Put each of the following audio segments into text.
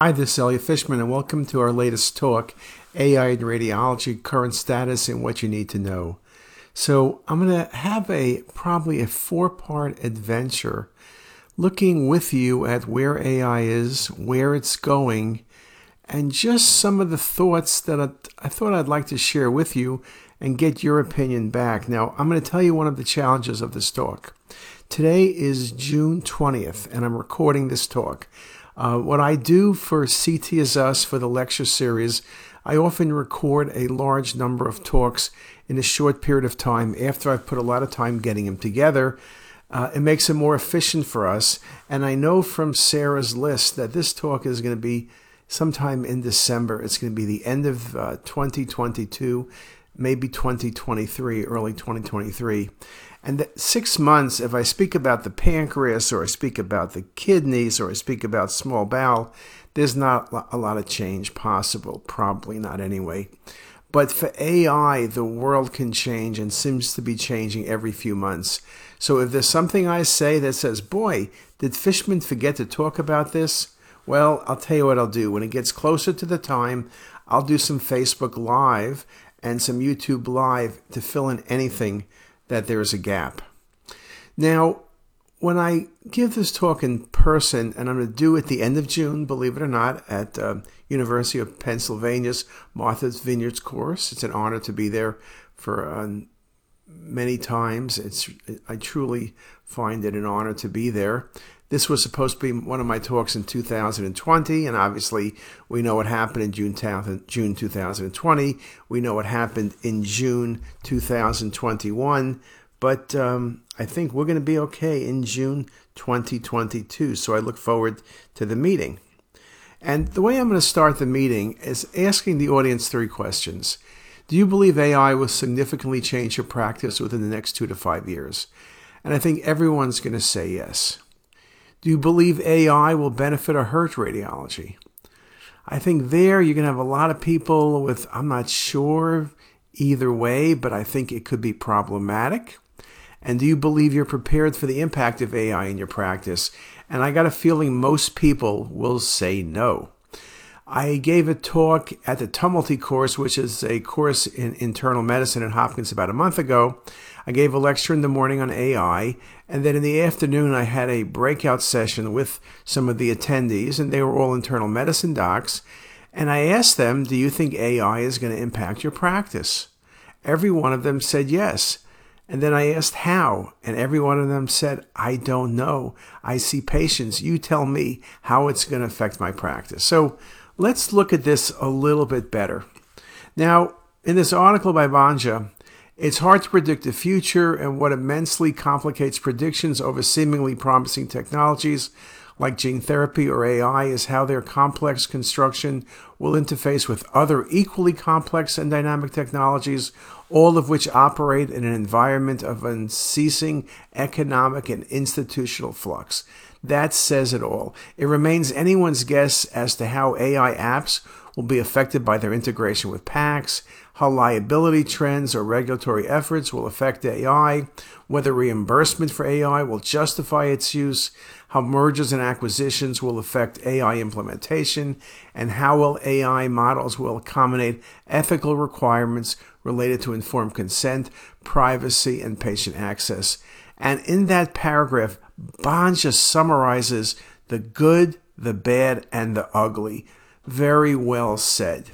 Hi, this is Elliot Fishman, and welcome to our latest talk AI in Radiology Current Status and What You Need to Know. So, I'm going to have a probably a four part adventure looking with you at where AI is, where it's going, and just some of the thoughts that I, I thought I'd like to share with you and get your opinion back. Now, I'm going to tell you one of the challenges of this talk. Today is June 20th, and I'm recording this talk. Uh, what I do for CTisus for the lecture series, I often record a large number of talks in a short period of time after I've put a lot of time getting them together. Uh, it makes it more efficient for us. And I know from Sarah's list that this talk is going to be sometime in December. It's going to be the end of uh, 2022, maybe 2023, early 2023. And six months, if I speak about the pancreas or I speak about the kidneys or I speak about small bowel, there's not a lot of change possible. Probably not anyway. But for AI, the world can change and seems to be changing every few months. So if there's something I say that says, boy, did Fishman forget to talk about this? Well, I'll tell you what I'll do. When it gets closer to the time, I'll do some Facebook Live and some YouTube Live to fill in anything that there is a gap. Now, when I give this talk in person, and I'm going to do it at the end of June, believe it or not, at uh, University of Pennsylvania's Martha's Vineyards course. It's an honor to be there for uh, many times. It's I truly find it an honor to be there. This was supposed to be one of my talks in 2020, and obviously we know what happened in June, June 2020. We know what happened in June 2021, but um, I think we're going to be okay in June 2022. So I look forward to the meeting. And the way I'm going to start the meeting is asking the audience three questions. Do you believe AI will significantly change your practice within the next two to five years? And I think everyone's going to say yes. Do you believe AI will benefit or hurt radiology? I think there you're going to have a lot of people with, I'm not sure either way, but I think it could be problematic. And do you believe you're prepared for the impact of AI in your practice? And I got a feeling most people will say no. I gave a talk at the Tumulty course, which is a course in internal medicine at Hopkins about a month ago. I gave a lecture in the morning on AI, and then in the afternoon, I had a breakout session with some of the attendees, and they were all internal medicine docs. And I asked them, Do you think AI is going to impact your practice? Every one of them said yes. And then I asked how, and every one of them said, I don't know. I see patients. You tell me how it's going to affect my practice. So let's look at this a little bit better. Now, in this article by Banja, it's hard to predict the future, and what immensely complicates predictions over seemingly promising technologies like gene therapy or AI is how their complex construction will interface with other equally complex and dynamic technologies, all of which operate in an environment of unceasing economic and institutional flux. That says it all. It remains anyone's guess as to how AI apps will be affected by their integration with PACS, how liability trends or regulatory efforts will affect AI, whether reimbursement for AI will justify its use, how mergers and acquisitions will affect AI implementation, and how will AI models will accommodate ethical requirements related to informed consent, privacy, and patient access. And in that paragraph, Banja summarizes the good, the bad, and the ugly. Very well said.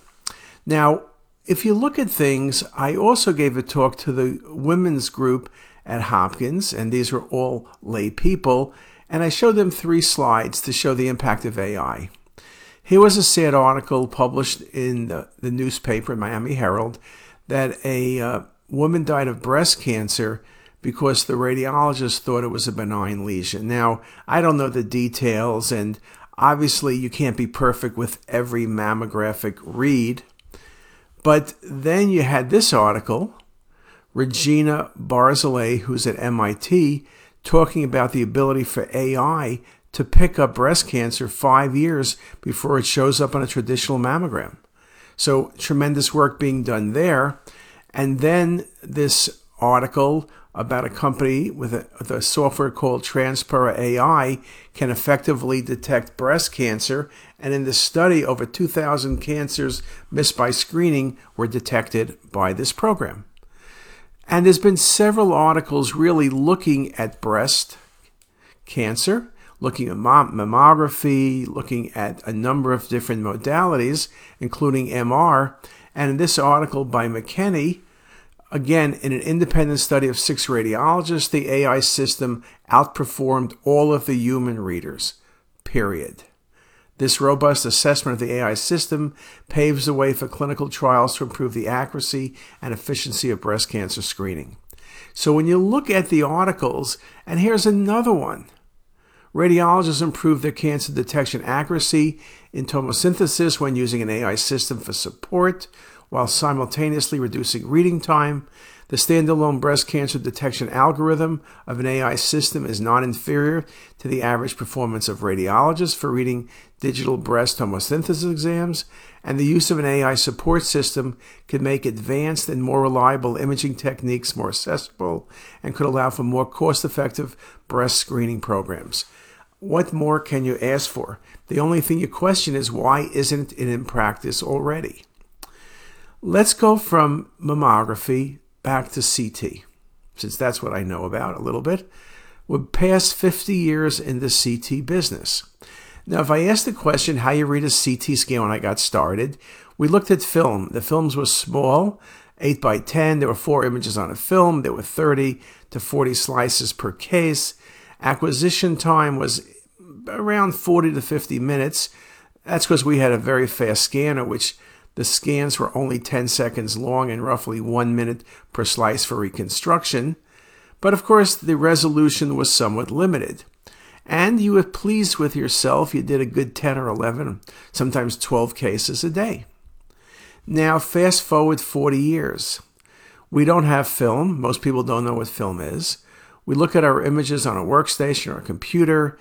Now, if you look at things, I also gave a talk to the women's group at Hopkins, and these were all lay people, and I showed them three slides to show the impact of AI. Here was a sad article published in the, the newspaper, Miami Herald, that a uh, woman died of breast cancer because the radiologist thought it was a benign lesion. Now, I don't know the details, and obviously, you can't be perfect with every mammographic read. But then you had this article, Regina Barzilay, who's at MIT, talking about the ability for AI to pick up breast cancer five years before it shows up on a traditional mammogram. So, tremendous work being done there. And then this article about a company with a, with a software called Transpara AI can effectively detect breast cancer. And in this study, over 2,000 cancers missed by screening were detected by this program. And there's been several articles really looking at breast cancer, looking at mammography, looking at a number of different modalities, including MR. And in this article by McKinney, again, in an independent study of six radiologists, the AI system outperformed all of the human readers, period. This robust assessment of the AI system paves the way for clinical trials to improve the accuracy and efficiency of breast cancer screening. So when you look at the articles, and here's another one Radiologists improve their cancer detection accuracy in tomosynthesis when using an AI system for support, while simultaneously reducing reading time. The standalone breast cancer detection algorithm of an AI system is non inferior to the average performance of radiologists for reading digital breast tomosynthesis exams, and the use of an AI support system could make advanced and more reliable imaging techniques more accessible and could allow for more cost effective breast screening programs. What more can you ask for? The only thing you question is why isn't it in practice already? Let's go from mammography back to CT, since that's what I know about a little bit. We're past 50 years in the CT business. Now, if I asked the question how you read a CT scan when I got started, we looked at film. The films were small, 8 by 10. There were four images on a film. There were 30 to 40 slices per case. Acquisition time was around 40 to 50 minutes. That's because we had a very fast scanner, which the scans were only 10 seconds long and roughly one minute per slice for reconstruction. But of course, the resolution was somewhat limited. And you were pleased with yourself. You did a good 10 or 11, sometimes 12 cases a day. Now, fast forward 40 years. We don't have film. Most people don't know what film is. We look at our images on a workstation or a computer,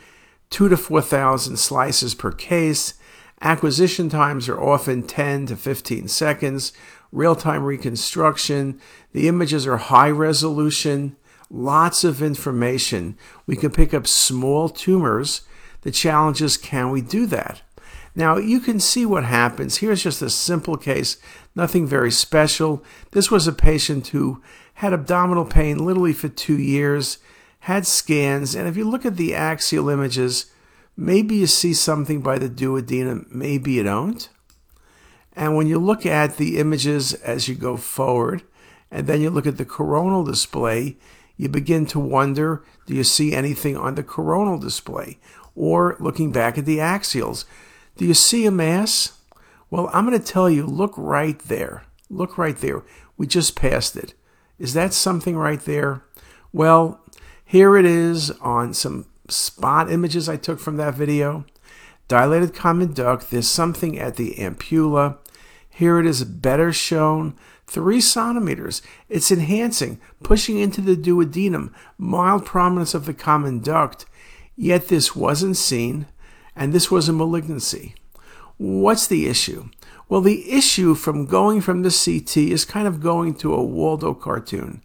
two to 4,000 slices per case. Acquisition times are often 10 to 15 seconds. Real time reconstruction. The images are high resolution. Lots of information. We can pick up small tumors. The challenge is can we do that? Now, you can see what happens. Here's just a simple case, nothing very special. This was a patient who had abdominal pain literally for two years had scans, and if you look at the axial images, maybe you see something by the duodenum, maybe you don't. And when you look at the images as you go forward, and then you look at the coronal display, you begin to wonder do you see anything on the coronal display? Or looking back at the axials, do you see a mass? Well, I'm going to tell you look right there. Look right there. We just passed it. Is that something right there? Well, here it is on some spot images I took from that video. Dilated common duct, there's something at the ampulla. Here it is better shown. Three centimeters. It's enhancing, pushing into the duodenum, mild prominence of the common duct. Yet this wasn't seen, and this was a malignancy. What's the issue? Well, the issue from going from the CT is kind of going to a Waldo cartoon.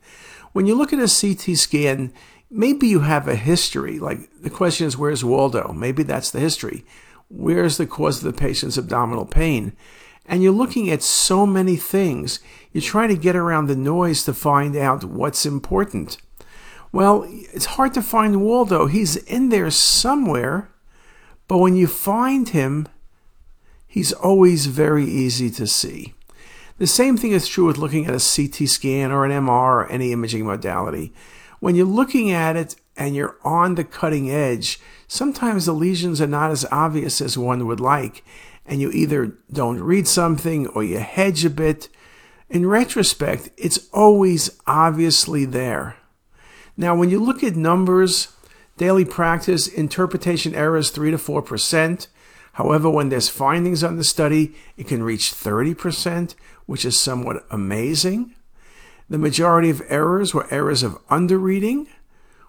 When you look at a CT scan, maybe you have a history. Like the question is, where's Waldo? Maybe that's the history. Where's the cause of the patient's abdominal pain? And you're looking at so many things. You're trying to get around the noise to find out what's important. Well, it's hard to find Waldo. He's in there somewhere. But when you find him, he's always very easy to see. The same thing is true with looking at a CT scan or an MR or any imaging modality when you're looking at it and you're on the cutting edge, sometimes the lesions are not as obvious as one would like, and you either don't read something or you hedge a bit. In retrospect, it's always obviously there. Now, when you look at numbers, daily practice, interpretation errors 3 to 4%. However, when there's findings on the study, it can reach 30%, which is somewhat amazing. The majority of errors were errors of underreading,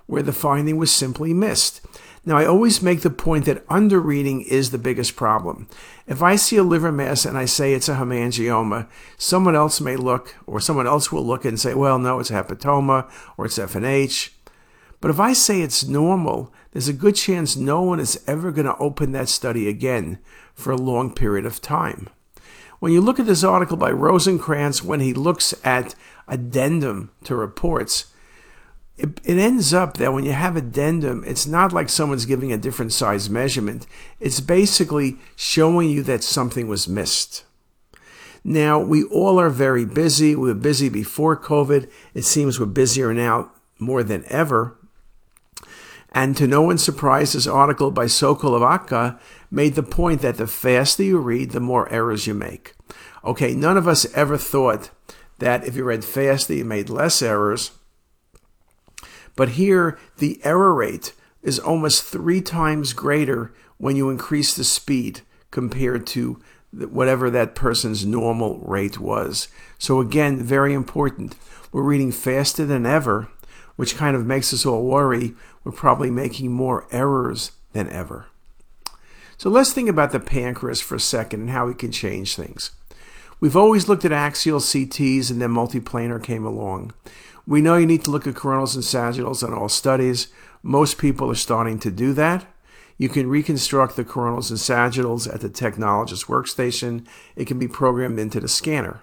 where the finding was simply missed. Now, I always make the point that underreading is the biggest problem. If I see a liver mass and I say it's a hemangioma, someone else may look, or someone else will look and say, well, no, it's a hepatoma, or it's FNH. But if I say it's normal, there's a good chance no one is ever going to open that study again for a long period of time. When you look at this article by Rosenkrantz, when he looks at addendum to reports, it, it ends up that when you have addendum, it's not like someone's giving a different size measurement. It's basically showing you that something was missed. Now, we all are very busy. We were busy before COVID. It seems we're busier now more than ever. And to no one's surprise, this article by Sokolovskaya made the point that the faster you read, the more errors you make. Okay, none of us ever thought that if you read faster, you made less errors. But here, the error rate is almost three times greater when you increase the speed compared to whatever that person's normal rate was. So, again, very important. We're reading faster than ever, which kind of makes us all worry. We're probably making more errors than ever. So, let's think about the pancreas for a second and how we can change things. We've always looked at axial CTs and then multiplanar came along. We know you need to look at coronals and sagittals in all studies. Most people are starting to do that. You can reconstruct the coronals and sagittals at the technologist workstation. It can be programmed into the scanner.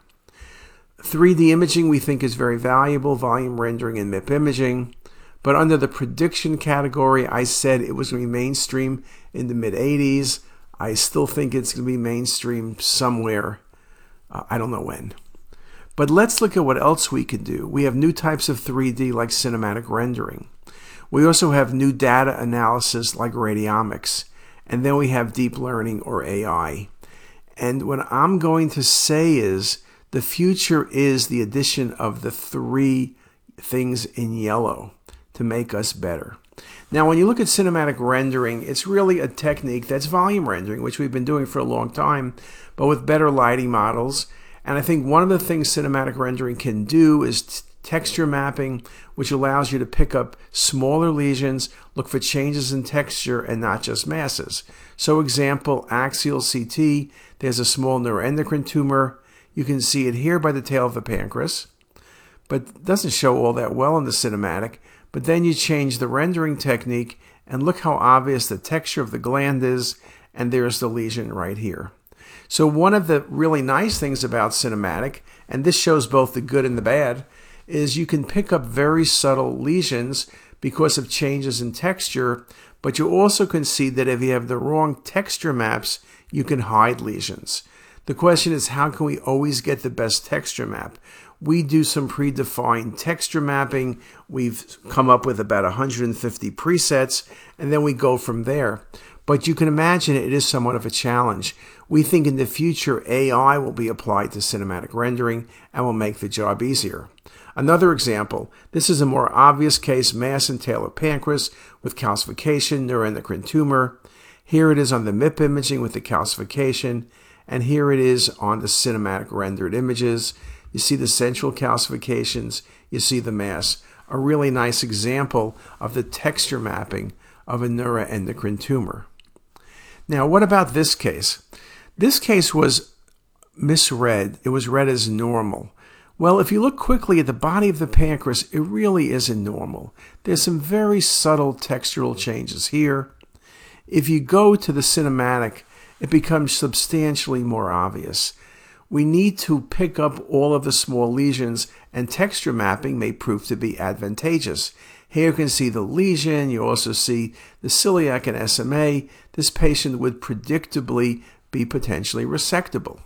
3D imaging we think is very valuable, volume rendering and MIP imaging. But under the prediction category, I said it was going to be mainstream in the mid 80s. I still think it's going to be mainstream somewhere. Uh, I don't know when. But let's look at what else we can do. We have new types of 3D like cinematic rendering. We also have new data analysis like radiomics. And then we have deep learning or AI. And what I'm going to say is the future is the addition of the three things in yellow to make us better. Now, when you look at cinematic rendering, it's really a technique that's volume rendering, which we've been doing for a long time, but with better lighting models and I think one of the things cinematic rendering can do is t- texture mapping, which allows you to pick up smaller lesions, look for changes in texture and not just masses. So, example, axial CT, there's a small neuroendocrine tumor. You can see it here by the tail of the pancreas, but doesn't show all that well in the cinematic. But then you change the rendering technique and look how obvious the texture of the gland is, and there's the lesion right here. So, one of the really nice things about cinematic, and this shows both the good and the bad, is you can pick up very subtle lesions because of changes in texture, but you also can see that if you have the wrong texture maps, you can hide lesions. The question is, how can we always get the best texture map? We do some predefined texture mapping. We've come up with about 150 presets, and then we go from there. But you can imagine it is somewhat of a challenge. We think in the future AI will be applied to cinematic rendering and will make the job easier. Another example, this is a more obvious case, mass and tail of pancreas with calcification, neuroendocrine tumor. Here it is on the MIP imaging with the calcification, and here it is on the cinematic rendered images. You see the central calcifications, you see the mass. A really nice example of the texture mapping of a neuroendocrine tumor. Now, what about this case? This case was misread. It was read as normal. Well, if you look quickly at the body of the pancreas, it really isn't normal. There's some very subtle textural changes here. If you go to the cinematic, it becomes substantially more obvious. We need to pick up all of the small lesions, and texture mapping may prove to be advantageous. Here you can see the lesion. You also see the celiac and SMA. This patient would predictably be potentially resectable.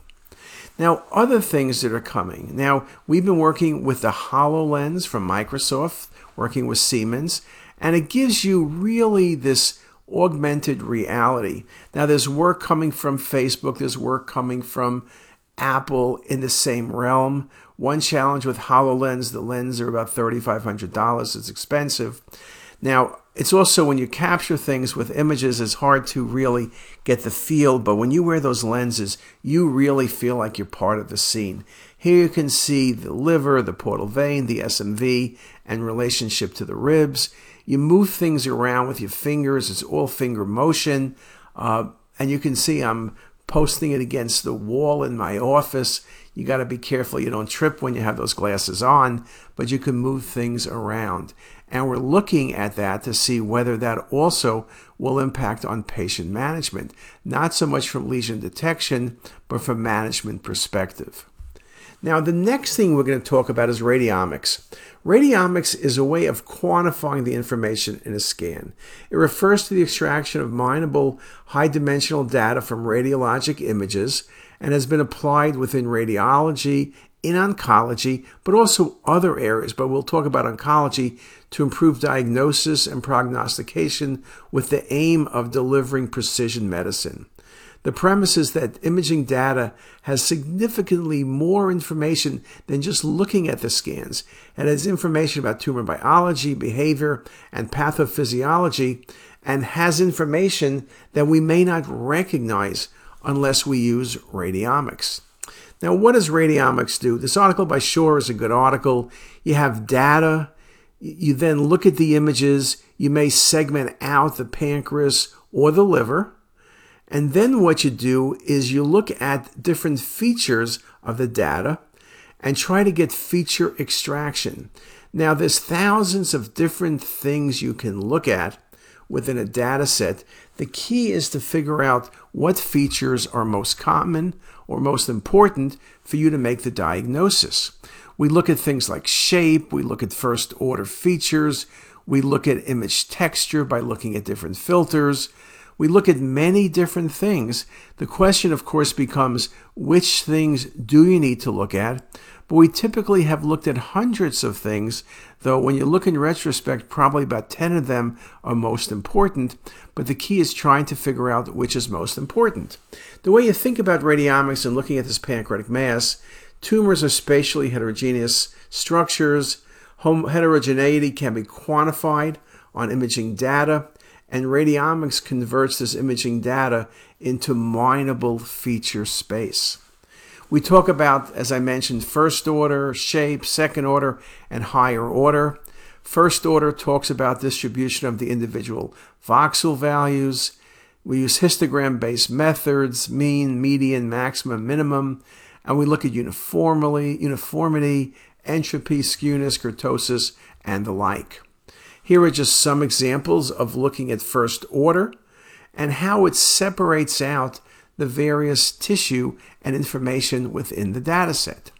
Now, other things that are coming. Now, we've been working with the HoloLens from Microsoft, working with Siemens, and it gives you really this augmented reality. Now, there's work coming from Facebook, there's work coming from Apple in the same realm. One challenge with HoloLens, the lenses are about $3,500. It's expensive. Now, it's also when you capture things with images, it's hard to really get the feel, but when you wear those lenses, you really feel like you're part of the scene. Here you can see the liver, the portal vein, the SMV, and relationship to the ribs. You move things around with your fingers, it's all finger motion. Uh, and you can see I'm posting it against the wall in my office. You got to be careful you don't trip when you have those glasses on, but you can move things around. And we're looking at that to see whether that also will impact on patient management, not so much from lesion detection, but from management perspective. Now, the next thing we're going to talk about is radiomics. Radiomics is a way of quantifying the information in a scan. It refers to the extraction of mineable high dimensional data from radiologic images and has been applied within radiology, in oncology, but also other areas. But we'll talk about oncology to improve diagnosis and prognostication with the aim of delivering precision medicine. The premise is that imaging data has significantly more information than just looking at the scans. It has information about tumor biology, behavior, and pathophysiology, and has information that we may not recognize unless we use radiomics. Now, what does radiomics do? This article by Shur is a good article. You have data, you then look at the images, you may segment out the pancreas or the liver and then what you do is you look at different features of the data and try to get feature extraction. Now, there's thousands of different things you can look at within a data set. The key is to figure out what features are most common or most important for you to make the diagnosis. We look at things like shape, we look at first order features, we look at image texture by looking at different filters. We look at many different things. The question, of course, becomes which things do you need to look at? But we typically have looked at hundreds of things, though when you look in retrospect, probably about 10 of them are most important. But the key is trying to figure out which is most important. The way you think about radiomics and looking at this pancreatic mass, tumors are spatially heterogeneous structures. Heterogeneity can be quantified on imaging data and radiomics converts this imaging data into mineable feature space. We talk about, as I mentioned, first order, shape, second order, and higher order. First order talks about distribution of the individual voxel values. We use histogram based methods, mean, median, maximum, minimum, and we look at uniformity, entropy, skewness, kurtosis, and the like. Here are just some examples of looking at first order and how it separates out the various tissue and information within the dataset.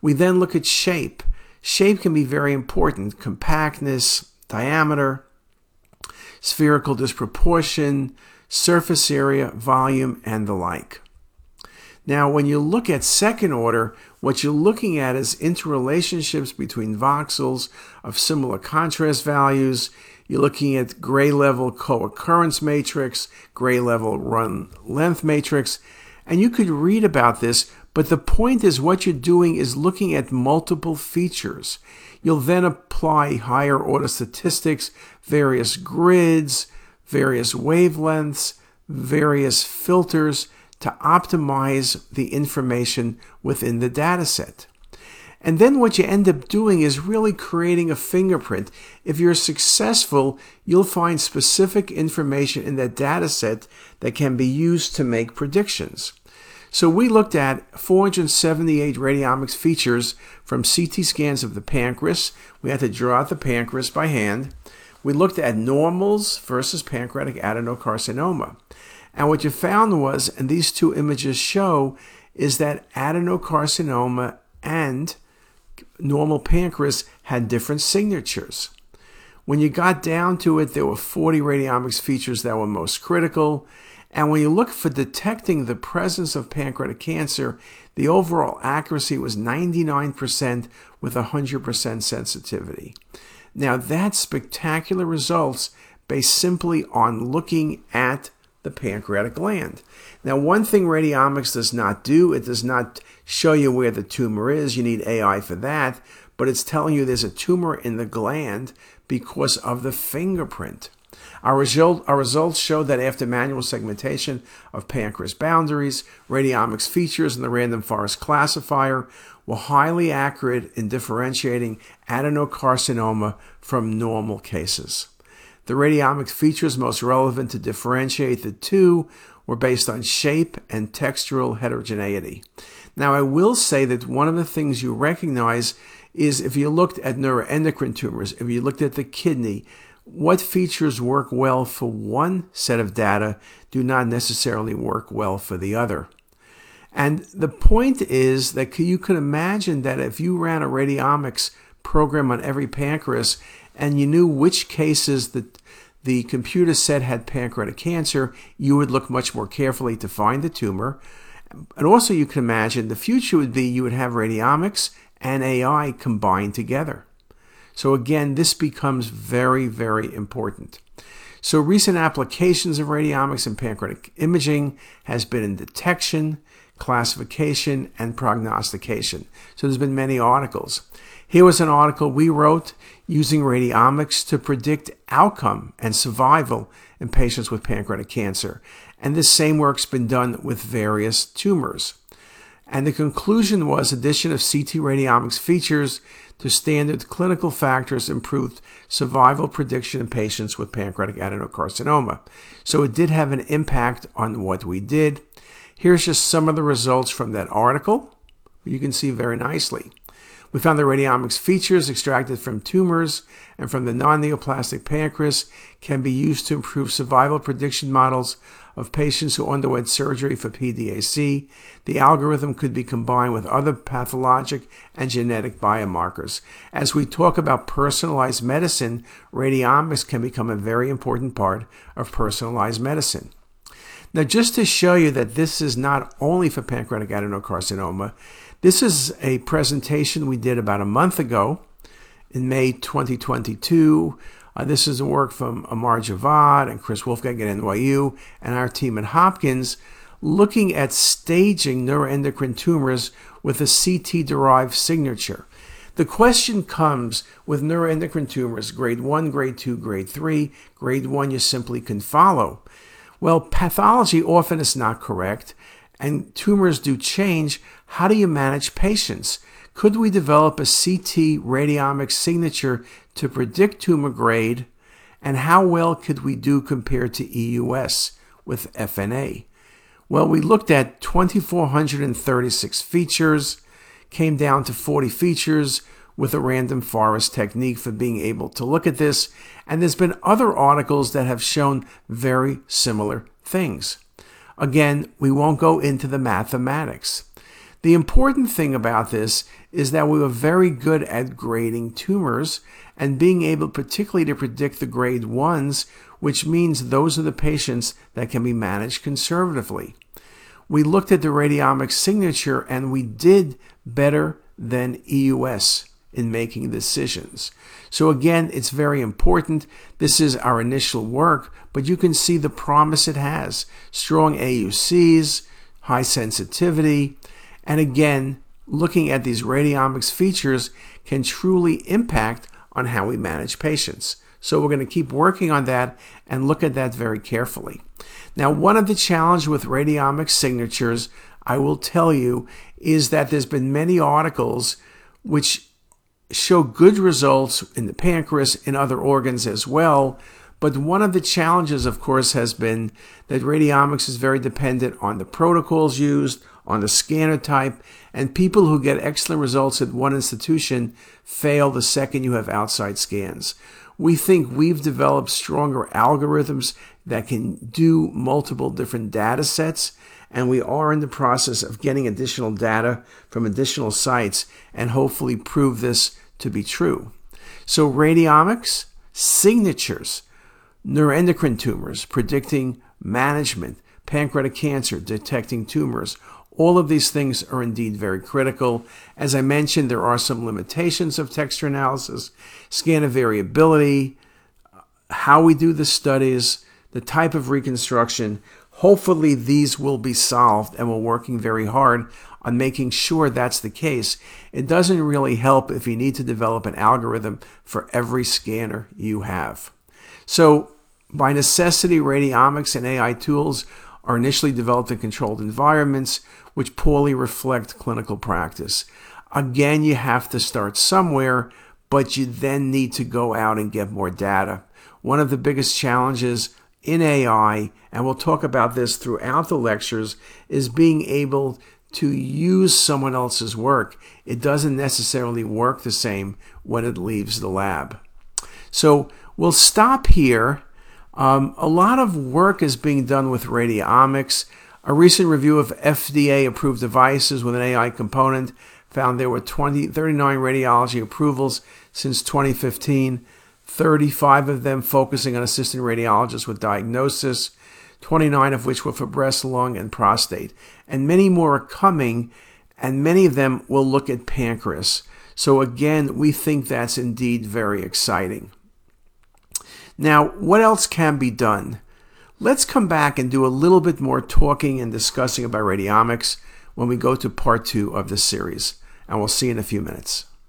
We then look at shape. Shape can be very important compactness, diameter, spherical disproportion, surface area, volume, and the like. Now, when you look at second order, what you're looking at is interrelationships between voxels of similar contrast values. You're looking at gray level co-occurrence matrix, gray level run length matrix, and you could read about this, but the point is what you're doing is looking at multiple features. You'll then apply higher order statistics, various grids, various wavelengths, various filters, to optimize the information within the dataset. And then what you end up doing is really creating a fingerprint. If you're successful, you'll find specific information in that dataset that can be used to make predictions. So we looked at 478 radiomics features from CT scans of the pancreas. We had to draw out the pancreas by hand. We looked at normals versus pancreatic adenocarcinoma. And what you found was, and these two images show, is that adenocarcinoma and normal pancreas had different signatures. When you got down to it, there were 40 radiomics features that were most critical. And when you look for detecting the presence of pancreatic cancer, the overall accuracy was 99% with 100% sensitivity. Now, that's spectacular results based simply on looking at the pancreatic gland. Now, one thing radiomics does not do, it does not show you where the tumor is. You need AI for that. but it's telling you there's a tumor in the gland because of the fingerprint. Our, result, our results show that after manual segmentation of pancreas boundaries, radiomics features in the random forest classifier were highly accurate in differentiating adenocarcinoma from normal cases. The radiomics features most relevant to differentiate the two were based on shape and textural heterogeneity. Now, I will say that one of the things you recognize is if you looked at neuroendocrine tumors, if you looked at the kidney, what features work well for one set of data do not necessarily work well for the other. And the point is that you can imagine that if you ran a radiomics program on every pancreas and you knew which cases that the computer said had pancreatic cancer, you would look much more carefully to find the tumor. And also, you can imagine the future would be you would have radiomics and AI combined together. So, again, this becomes very, very important. So, recent applications of radiomics and pancreatic imaging has been in detection, classification, and prognostication. So, there's been many articles. Here was an article we wrote using radiomics to predict outcome and survival in patients with pancreatic cancer. And this same work's been done with various tumors. And the conclusion was addition of CT radiomics features to standard clinical factors improved survival prediction in patients with pancreatic adenocarcinoma. So it did have an impact on what we did. Here's just some of the results from that article. You can see very nicely. We found the radiomics features extracted from tumors and from the non neoplastic pancreas can be used to improve survival prediction models of patients who underwent surgery for PDAC. The algorithm could be combined with other pathologic and genetic biomarkers. As we talk about personalized medicine, radiomics can become a very important part of personalized medicine. Now, just to show you that this is not only for pancreatic adenocarcinoma, this is a presentation we did about a month ago in May 2022. Uh, this is a work from Ammar Javed and Chris Wolfgang at NYU and our team at Hopkins looking at staging neuroendocrine tumors with a CT derived signature. The question comes with neuroendocrine tumors, grade 1, grade 2, grade 3. Grade 1 you simply can follow. Well, pathology often is not correct, and tumors do change. How do you manage patients? Could we develop a CT radiomic signature to predict tumor grade? And how well could we do compared to EUS with FNA? Well, we looked at 2,436 features, came down to 40 features with a random forest technique for being able to look at this. And there's been other articles that have shown very similar things. Again, we won't go into the mathematics. The important thing about this is that we were very good at grading tumors and being able particularly to predict the grade ones, which means those are the patients that can be managed conservatively. We looked at the radiomic signature and we did better than EUS in making decisions. So, again, it's very important. This is our initial work, but you can see the promise it has strong AUCs, high sensitivity, and again, looking at these radiomics features can truly impact on how we manage patients. So we're going to keep working on that and look at that very carefully. Now, one of the challenges with radiomic signatures, I will tell you, is that there's been many articles which show good results in the pancreas, and other organs as well. But one of the challenges, of course, has been that radiomics is very dependent on the protocols used, on the scanner type, and people who get excellent results at one institution fail the second you have outside scans. We think we've developed stronger algorithms that can do multiple different data sets, and we are in the process of getting additional data from additional sites and hopefully prove this to be true. So, radiomics, signatures, neuroendocrine tumors, predicting management, pancreatic cancer, detecting tumors, all of these things are indeed very critical. As I mentioned, there are some limitations of texture analysis, scanner variability, how we do the studies, the type of reconstruction. Hopefully, these will be solved, and we're working very hard on making sure that's the case. It doesn't really help if you need to develop an algorithm for every scanner you have. So, by necessity, radiomics and AI tools are initially developed in controlled environments which poorly reflect clinical practice. Again, you have to start somewhere, but you then need to go out and get more data. One of the biggest challenges in AI, and we'll talk about this throughout the lectures, is being able to use someone else's work. It doesn't necessarily work the same when it leaves the lab. So we'll stop here. Um, a lot of work is being done with radiomics. A recent review of FDA approved devices with an AI component found there were 20, 39 radiology approvals since 2015, 35 of them focusing on assistant radiologists with diagnosis, 29 of which were for breast, lung, and prostate. And many more are coming, and many of them will look at pancreas. So, again, we think that's indeed very exciting. Now, what else can be done? Let's come back and do a little bit more talking and discussing about radiomics when we go to part two of this series and we'll see you in a few minutes.